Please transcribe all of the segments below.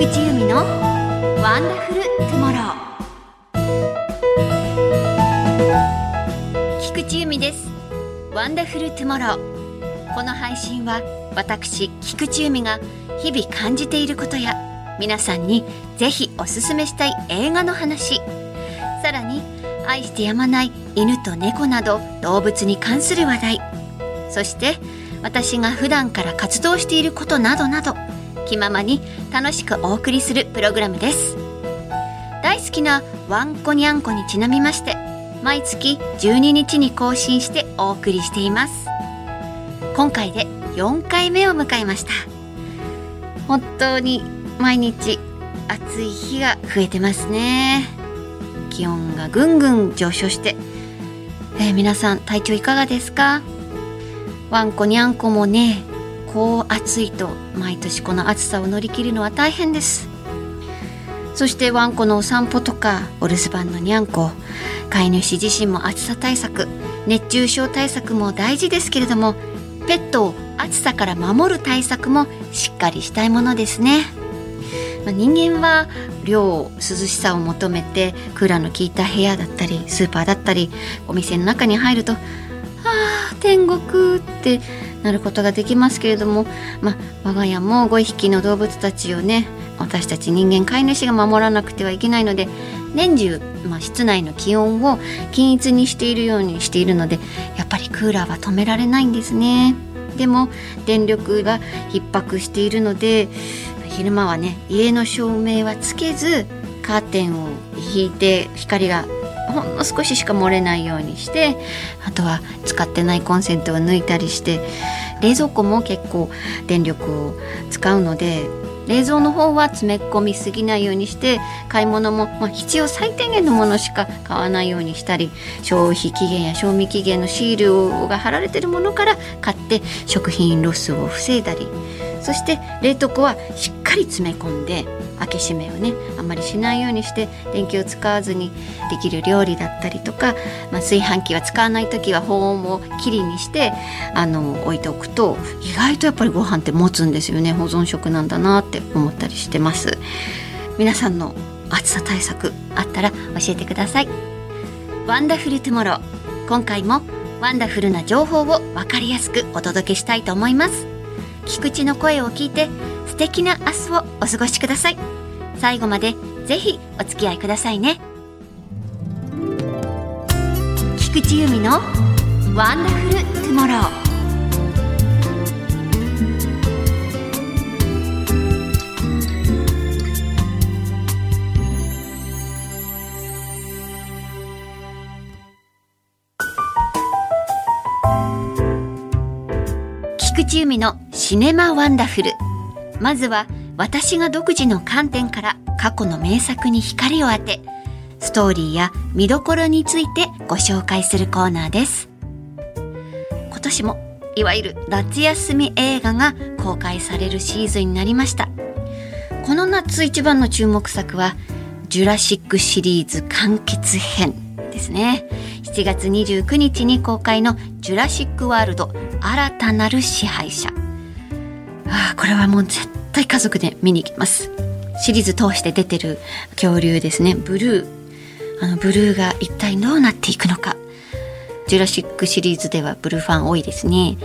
菊地由美のワンダフルトゥモロー菊地由美です。ワンダフルトゥモローこの配信は私菊地由美が日々感じていることや皆さんにぜひおすすめしたい映画の話。さらに愛してやまない犬と猫など動物に関する話題。そして私が普段から活動していることなどなど気ままに楽しくお送りするプログラムです。大好きなワンコニャンコにちなみまして毎月12日に更新してお送りしています。今回で4回目を迎えました。本当に毎日暑い日が増えてますね。気温がぐんぐん上昇して、えー、皆さん体調いかがですか？ワンコニャンコもねこう暑いと毎年この暑さを乗り切るのは大変です。そしてワンコのお散歩とかお留守番のにゃんこ飼い主自身も暑さ対策熱中症対策も大事ですけれどもペットを暑さから守る対策もしっかりしたいものですね、まあ、人間は量涼しさを求めてクーラーの効いた部屋だったりスーパーだったりお店の中に入るとあ天国ってなることができますけれども、まあ、我が家も5匹の動物たちをね私たち人間飼い主が守らなくてはいけないので年中、まあ、室内の気温を均一にしているようにしているのでやっぱりクーラーは止められないんですね。でも電力が逼迫しているので昼間はね家の照明はつけずカーテンを引いて光がほんの少ししか漏れないようにしてあとは使ってないコンセントを抜いたりして冷蔵庫も結構電力を使うので冷蔵の方は詰め込みすぎないようにして買い物も、まあ、必要最低限のものしか買わないようにしたり消費期限や賞味期限のシールが貼られてるものから買って食品ロスを防いだりそして冷凍庫はしっかり詰め込んで開け閉めをねあんまりしないようにして電気を使わずにできる料理だったりとか、まあ、炊飯器は使わない時は保温をきりにしてあの置いておくと意外とやっぱりご飯って持つんですよね。保存食なんだなって思ったりしてます。皆さんの暑さ対策あったら教えてください。ワンダフルトゥモロー今回もワンダフルな情報を分かりやすくお届けしたいと思います。菊地の声を聞いて素敵な明日をお過ごしください。最後までぜひお付き合いくださいね。菊地由美のワンダフルトゥモロー菊池由美のシネマワンダフルまずは私が独自の観点から過去の名作に光を当てストーリーや見どころについてご紹介するコーナーです。今年もいわゆる夏休み映画が公開されるシーズンになりました。この夏一番の注目作はジュラシックシリーズ完結編ですね。7月29日に公開のジュラシックワールド新たなる支配者。あこれはもう絶対家族で見に行きます。シリーズ通して出てる恐竜ですね。ブルー。あのブルーが一体どうなっていくのか。ジュラシックシリーズではブルーファン多いですね。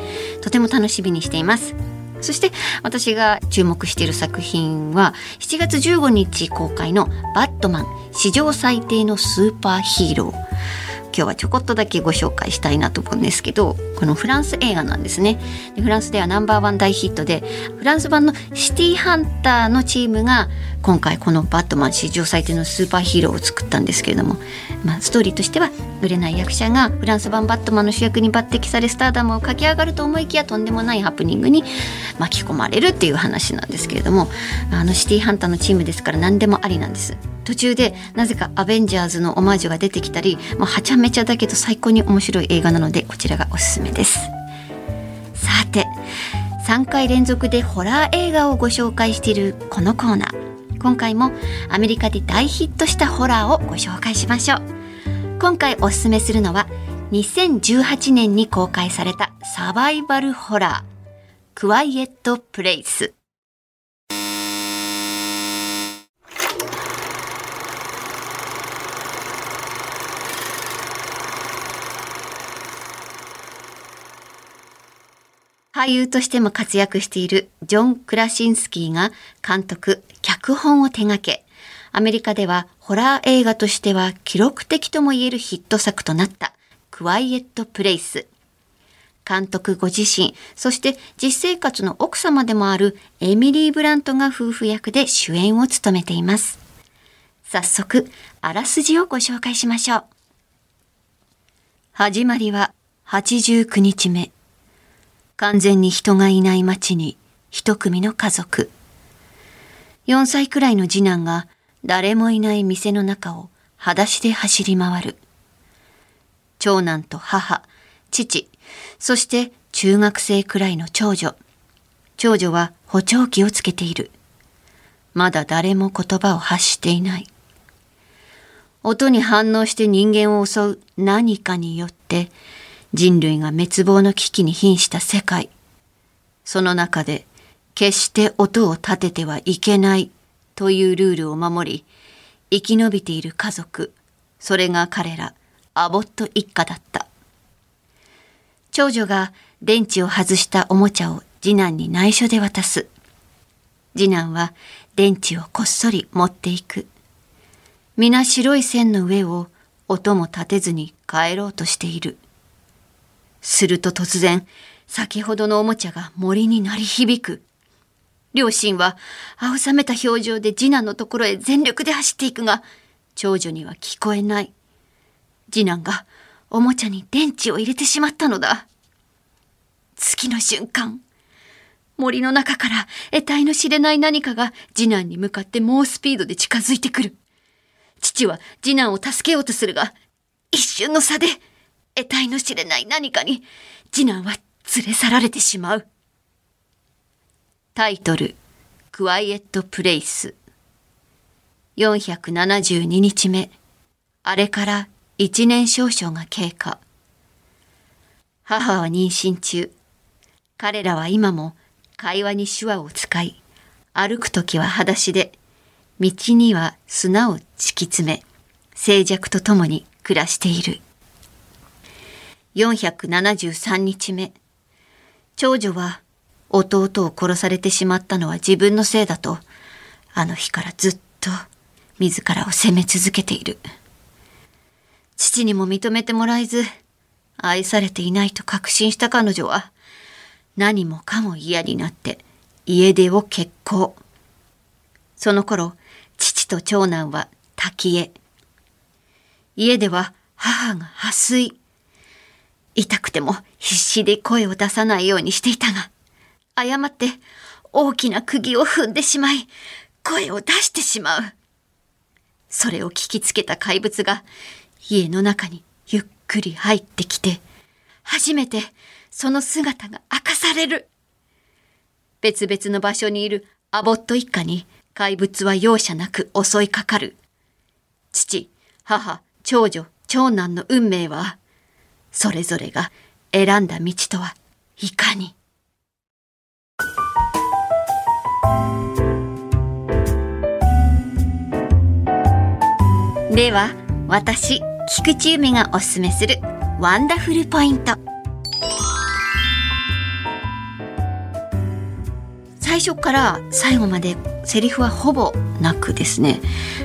とても楽しみにしています。そして私が注目している作品は7月15日公開のバットマン史上最低のスーパーヒーロー。今日はちょこっとだけご紹介したいなと思うんですけどこのフランス映画なんですね。でフランスではナンバーワン大ヒットでフランス版のシティハンターのチームが今回このバットマン史上最低のスーパーヒーローを作ったんですけれども、まあ、ストーリーとしては売れない役者がフランス版バットマンの主役に抜擢されスターダムを駆け上がると思いきやとんでもないハプニングに巻き込まれるっていう話なんですけれどもあのシティハンターのチームですから何でもありなんです。途中でなぜかアベンジャーズのオマージュが出てきたりもうはちゃめちゃだけど最高に面白い映画なのでこちらがおすすめです。さて3回連続でホラー映画をご紹介しているこのコーナー。今回もアメリカで大ヒットしたホラーをご紹介しましょう。今回おすすめするのは2018年に公開されたサバイバルホラークワイエットプレイス。俳優としても活躍しているジョン・クラシンスキーが監督、脚本を手掛け、アメリカではホラー映画としては記録的とも言えるヒット作となったクワイエット・プレイス。監督ご自身、そして実生活の奥様でもあるエミリー・ブラントが夫婦役で主演を務めています。早速、あらすじをご紹介しましょう。始まりは89日目。完全に人がいない街に一組の家族。4歳くらいの次男が誰もいない店の中を裸足で走り回る。長男と母、父、そして中学生くらいの長女。長女は補聴器をつけている。まだ誰も言葉を発していない。音に反応して人間を襲う何かによって人類が滅亡の危機に瀕した世界。その中で決して音を立ててはいけないというルールを守り、生き延びている家族、それが彼ら、アボット一家だった。長女が電池を外したおもちゃを次男に内緒で渡す。次男は電池をこっそり持っていく。皆白い線の上を音も立てずに帰ろうとしている。すると突然、先ほどのおもちゃが森に鳴り響く。両親は青ざめた表情で次男のところへ全力で走っていくが、長女には聞こえない。次男がおもちゃに電池を入れてしまったのだ。次の瞬間、森の中から得体の知れない何かが次男に向かって猛スピードで近づいてくる。父は次男を助けようとするが、一瞬の差で得体の知れない何かに次男は連れ去られてしまう。タイトル、クワイエットプレイス。472日目。あれから一年少々が経過。母は妊娠中。彼らは今も会話に手話を使い、歩くときは裸足で、道には砂を敷き詰め、静寂とともに暮らしている。473日目。長女は弟を殺されてしまったのは自分のせいだと、あの日からずっと自らを責め続けている。父にも認めてもらえず、愛されていないと確信した彼女は、何もかも嫌になって家出を決行。その頃、父と長男は滝へ。家では母が破水。痛くても必死で声を出さないようにしていたが、誤って大きな釘を踏んでしまい、声を出してしまう。それを聞きつけた怪物が家の中にゆっくり入ってきて、初めてその姿が明かされる。別々の場所にいるアボット一家に怪物は容赦なく襲いかかる。父、母、長女、長男の運命は、それぞれが選んだ道とはいかに？では、私、菊池由美がおすすめするワンダフルポイント。最初から最後までセリフはほぼなくですね、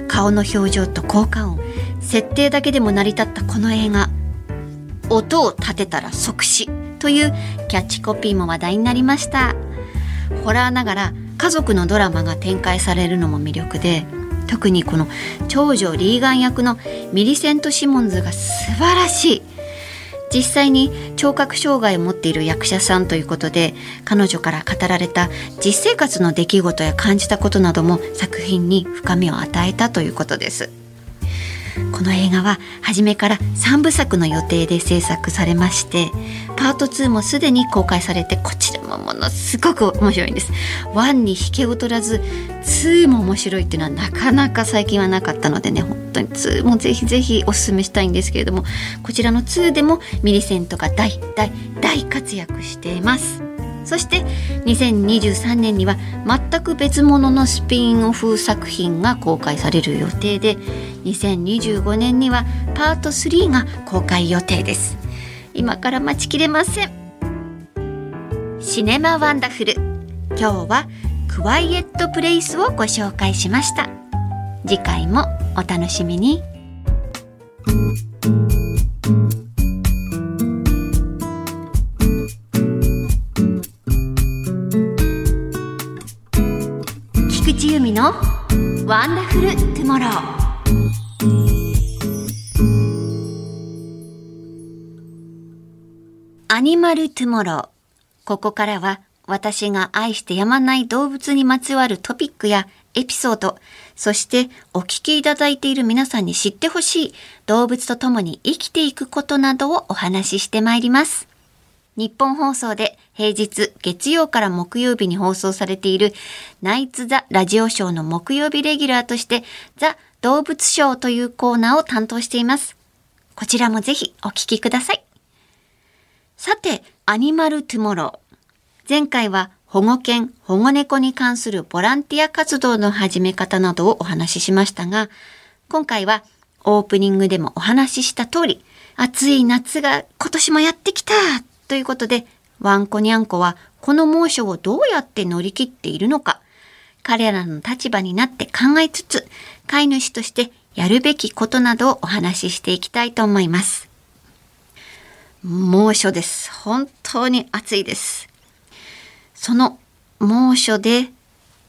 顔の表情と効果音、設定だけでも成り立ったこの映画、音を立てたら即死というキャッチコピーも話題になりました。ホラーながら家族のドラマが展開されるのも魅力で特にこの長女リーガン役のミリセント・シモンズが素晴らしい。実際に聴覚障害を持っている役者さんということで彼女から語られた実生活の出来事や感じたことなども作品に深みを与えたということです。この映画は初めから3部作の予定で制作されましてパート2もすでに公開されてこちらもものすごく面白いんです。1に引けを取らず2も面白いっていうのはなかなか最近はなかったのでね本当に2もぜひぜひおすすめしたいんですけれどもこちらの2でもミリセントが大大大活躍しています。そして2023年には全く別物のスピンオフ作品が公開される予定で2025年にはパート3が公開予定です。今から待ちきれません。シネマワンダフル。今日はクワイエットプレイスをご紹介しました。次回もお楽しみに。ワンダフルトゥモローアニマルトゥモロー。ここからは私が愛してやまない動物にまつわるトピックやエピソード、そしてお聞きいただいている皆さんに知ってほしい動物と共に生きていくことなどをお話ししてまいります。ニッポン放送で平日月曜から木曜日に放送されているナイツ・ザ・ラジオショーの木曜日レギュラーとしてザ・動物ショーというコーナーを担当しています。こちらもぜひお聞きください。さて、アニマルトゥモロー。前回は保護犬、保護猫に関するボランティア活動の始め方などをお話ししましたが、今回はオープニングでもお話しした通り、暑い夏が今年もやってきたということで、ワンコニャンコはこの猛暑をどうやって乗り切っているのか、彼らの立場になって考えつつ、飼い主としてやるべきことなどをお話ししていきたいと思います。猛暑です。本当に暑いです。その猛暑で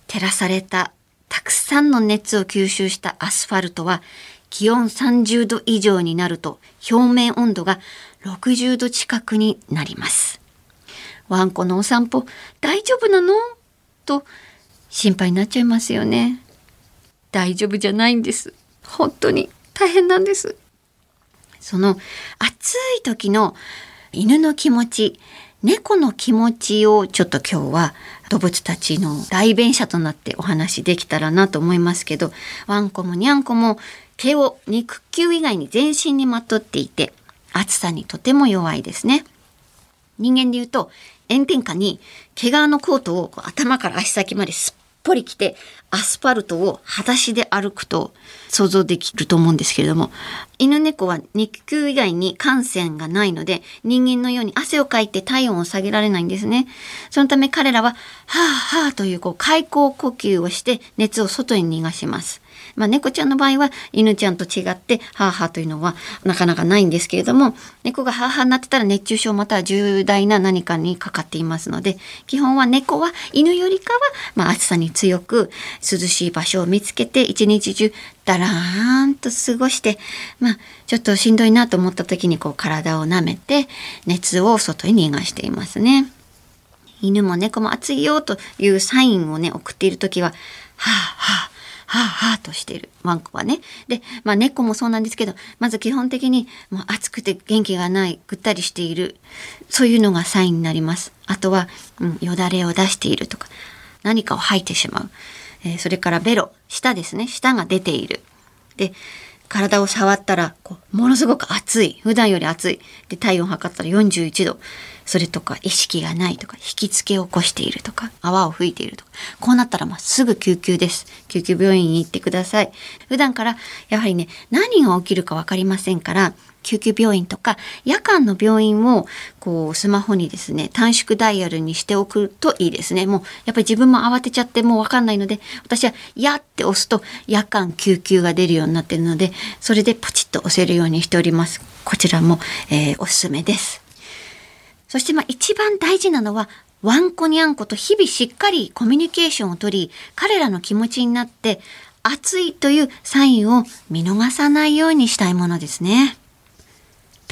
照らされたたくさんの熱を吸収したアスファルトは気温30度以上になると表面温度が60度近くになります。ワンコのお散歩大丈夫なの？と心配になっちゃいますよね。大丈夫じゃないんです。本当に大変なんです。その暑い時の犬の気持ち、猫の気持ちをちょっと今日は動物たちの代弁者となってお話できたらなと思いますけど、ワンコもニャンコも毛を肉球以外に全身にまとっていて、暑さにとても弱いですね。人間で言うと炎天下に毛皮のコートを頭から足先まですっぽり着てアスファルトを裸足で歩くと想像できると思うんですけれども犬猫は肉球以外に汗腺がないので人間のように汗をかいて体温を下げられないんですねそのため彼らははあはあというこう開口呼吸をして熱を外に逃がしますまあ、猫ちゃんの場合は犬ちゃんと違ってハハというのはなかなかないんですけれども猫がハハになってたら熱中症または重大な何かにかかっていますので基本は猫は犬よりかは、まあ、暑さに強く涼しい場所を見つけて一日中だらーんと過ごしてまあちょっとしんどいなと思った時にこう体を舐めて熱を外に逃がしていますね。犬も猫も暑いよというサインをね送っている時ははあはあはあはあとしているワンコはね。で、まあ猫もそうなんですけど、まず基本的にもう暑くて元気がない、ぐったりしている、そういうのがサインになります。あとは、うん、よだれを出しているとか、何かを吐いてしまう。えー、それからベロ、舌ですね。舌が出ている。で、体を触ったらこうものすごく暑い普段より暑い。で体温測ったら41度。それとか意識がないとか引きつけを起こしているとか泡を吹いているとか。こうなったらまっすぐ救急です。救急病院に行ってください。普段からやはりね何が起きるか分かりませんから救急病院とか夜間の病院をこうスマホにですね短縮ダイヤルにしておくといいですね。もうやっぱり自分も慌てちゃってもう分かんないので私は「や」って押すと夜間救急が出るようになってるのでそれでポチッと押せるようにしております。こちらも、えー、おすすめです。そしてまあ一番大事なのはワンコニャンコと日々しっかりコミュニケーションをとり彼らの気持ちになって暑いというサインを見逃さないようにしたいものですね。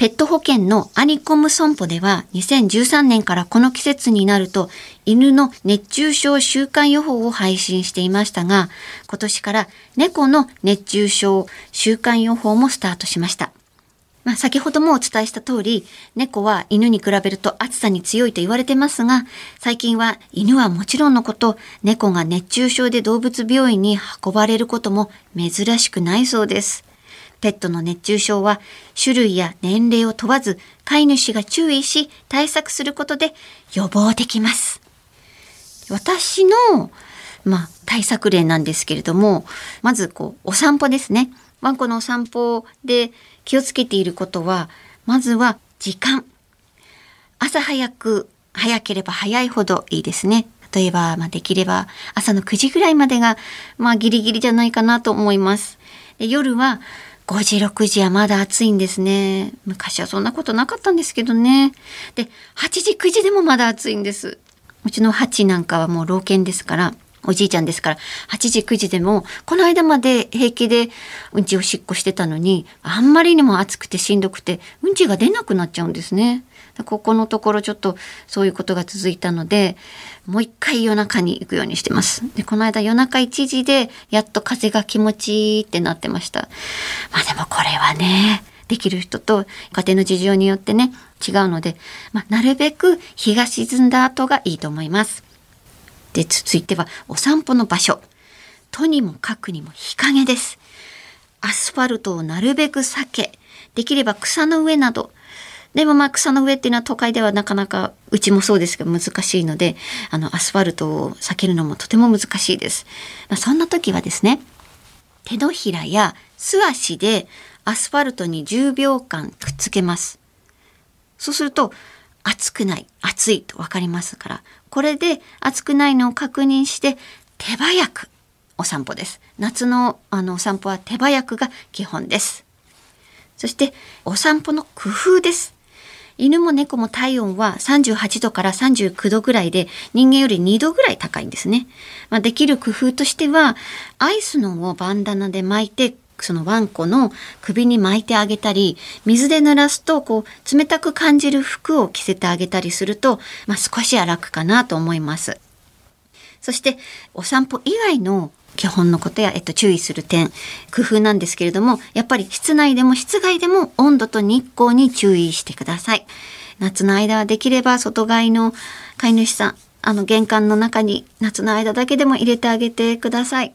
ペット保険のアニコム損保では2013年からこの季節になると犬の熱中症週間予報を配信していましたが今年から猫の熱中症週間予報もスタートしました。まあ、先ほどもお伝えした通り猫は犬に比べると暑さに強いと言われてますが最近は犬はもちろんのこと猫が熱中症で動物病院に運ばれることも珍しくないそうです。ペットの熱中症は種類や年齢を問わず飼い主が注意し対策することで予防できます。私の、まあ、対策例なんですけれども、まずこう、お散歩ですね。ワンコのお散歩で気をつけていることは、まずは時間。朝早く早ければ早いほどいいですね。例えば、まあ、できれば朝の9時ぐらいまでが、まあ、ギリギリじゃないかなと思います。で夜は5時、6時はまだ暑いんですね。昔はそんなことなかったんですけどね。で、8時、9時でもまだ暑いんです。うちの8なんかはもう老犬ですから、おじいちゃんですから、8時、9時でも、この間まで平気でうんちをしっこしてたのに、あんまりにも暑くてしんどくて、うんちが出なくなっちゃうんですね。ここのところちょっとそういうことが続いたので、もう一回夜中に行くようにしてます。で、この間夜中1時で、やっと風が気持ちいいってなってました。まあでもこれはね、できる人と家庭の事情によってね、違うので、まあ、なるべく日が沈んだ後がいいと思います。で、続いてはお散歩の場所。とにもかくにも日陰です。アスファルトをなるべく避け、できれば草の上など、でもまあ草の上っていうのは都会ではなかなかうちもそうですけど難しいのであのアスファルトを避けるのもとても難しいです。まあ、そんな時はですね手のひらや素足でアスファルトに10秒間くっつけます。そうすると熱くない熱いと分かりますからこれで熱くないのを確認して手早くお散歩です。夏のあのお散歩は手早くが基本です。そしてお散歩の工夫です。犬も猫も体温は38度から39度ぐらいで人間より2度ぐらい高いんですね。まあ、できる工夫としてはアイスのをバンダナで巻いてそのワンコの首に巻いてあげたり水で濡らすとこう冷たく感じる服を着せてあげたりすると、まあ、少しは楽かなと思います。そしてお散歩以外の基本のことや、えっと、注意する点工夫なんですけれどもやっぱり室内でも室外でも温度と日光に注意してください。夏の間はできれば外外の飼い主さんあの玄関の中に夏の間だけでも入れてあげてください。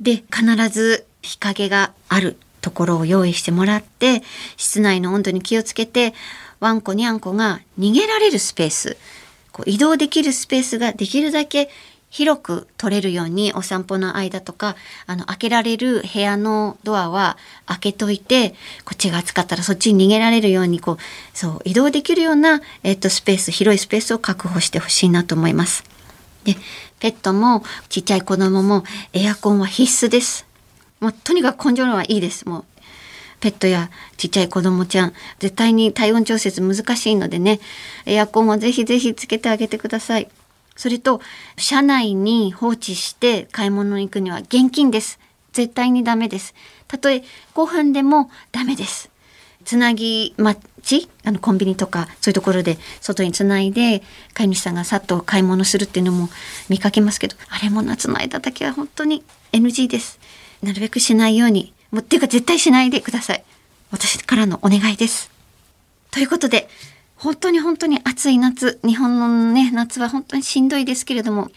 で必ず日陰があるところを用意してもらって室内の温度に気をつけてワンコニャンコが逃げられるスペースこう移動できるスペースができるだけ広く取れるようにお散歩の間とかあの開けられる部屋のドアは開けといてこっちが暑かったらそっちに逃げられるようにこうそう移動できるような、えっと、スペース広いスペースを確保してほしいなと思います。でペットもちっちゃい子供もエアコンは必須です。もうとにかく根性論はいいです。もうペットやちっちゃい子供ちゃん絶対に体温調節難しいのでねエアコンはぜひぜひつけてあげてください。それと車内に放置して買い物に行くには現金です。絶対にダメです。たとえ5分でもダメです。つなぎ待ち？あのコンビニとかそういうところで外につないで飼い主さんがさっと買い物するっていうのも見かけますけどあれも夏の間だけは本当に NG です。なるべくしないようにもうっていうか絶対しないでください。私からのお願いです。ということで本当に本当に暑い夏日本のね夏は本当にしんどいですけれども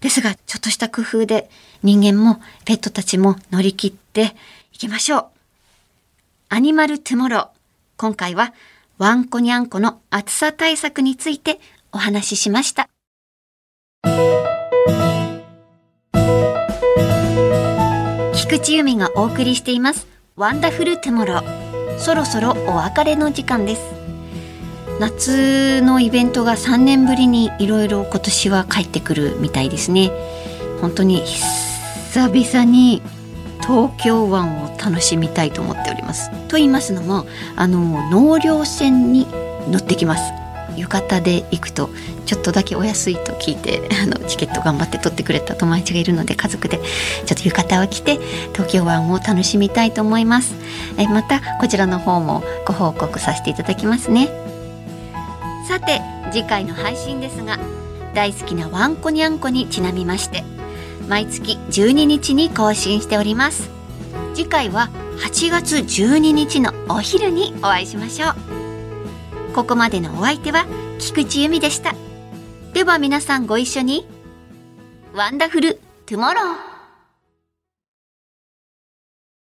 ですがちょっとした工夫で人間もペットたちも乗り切っていきましょう。アニマルトゥモロー。今回はワンコニャンコの暑さ対策についてお話ししました。菊地由美がお送りしていますワンダフルトゥモロー。そろそろお別れの時間です。夏のイベントが3年ぶりにいろいろ今年は帰ってくるみたいですね。本当に久々に東京湾を楽しみたいと思っております。と言いますのもあの納涼船に乗ってきます。浴衣で行くとちょっとだけお安いと聞いて あのチケット頑張って取ってくれた友達がいるので家族でちょっと浴衣を着て東京湾を楽しみたいと思います。えまたこちらの方もご報告させていただきますね。さて次回の配信ですが大好きなワンコニャンコにちなみまして毎月12日に更新しております。次回は8月12日のお昼にお会いしましょう。ここまでのお相手は菊地由美でした。では皆さんご一緒に。ワンダフルトゥモロー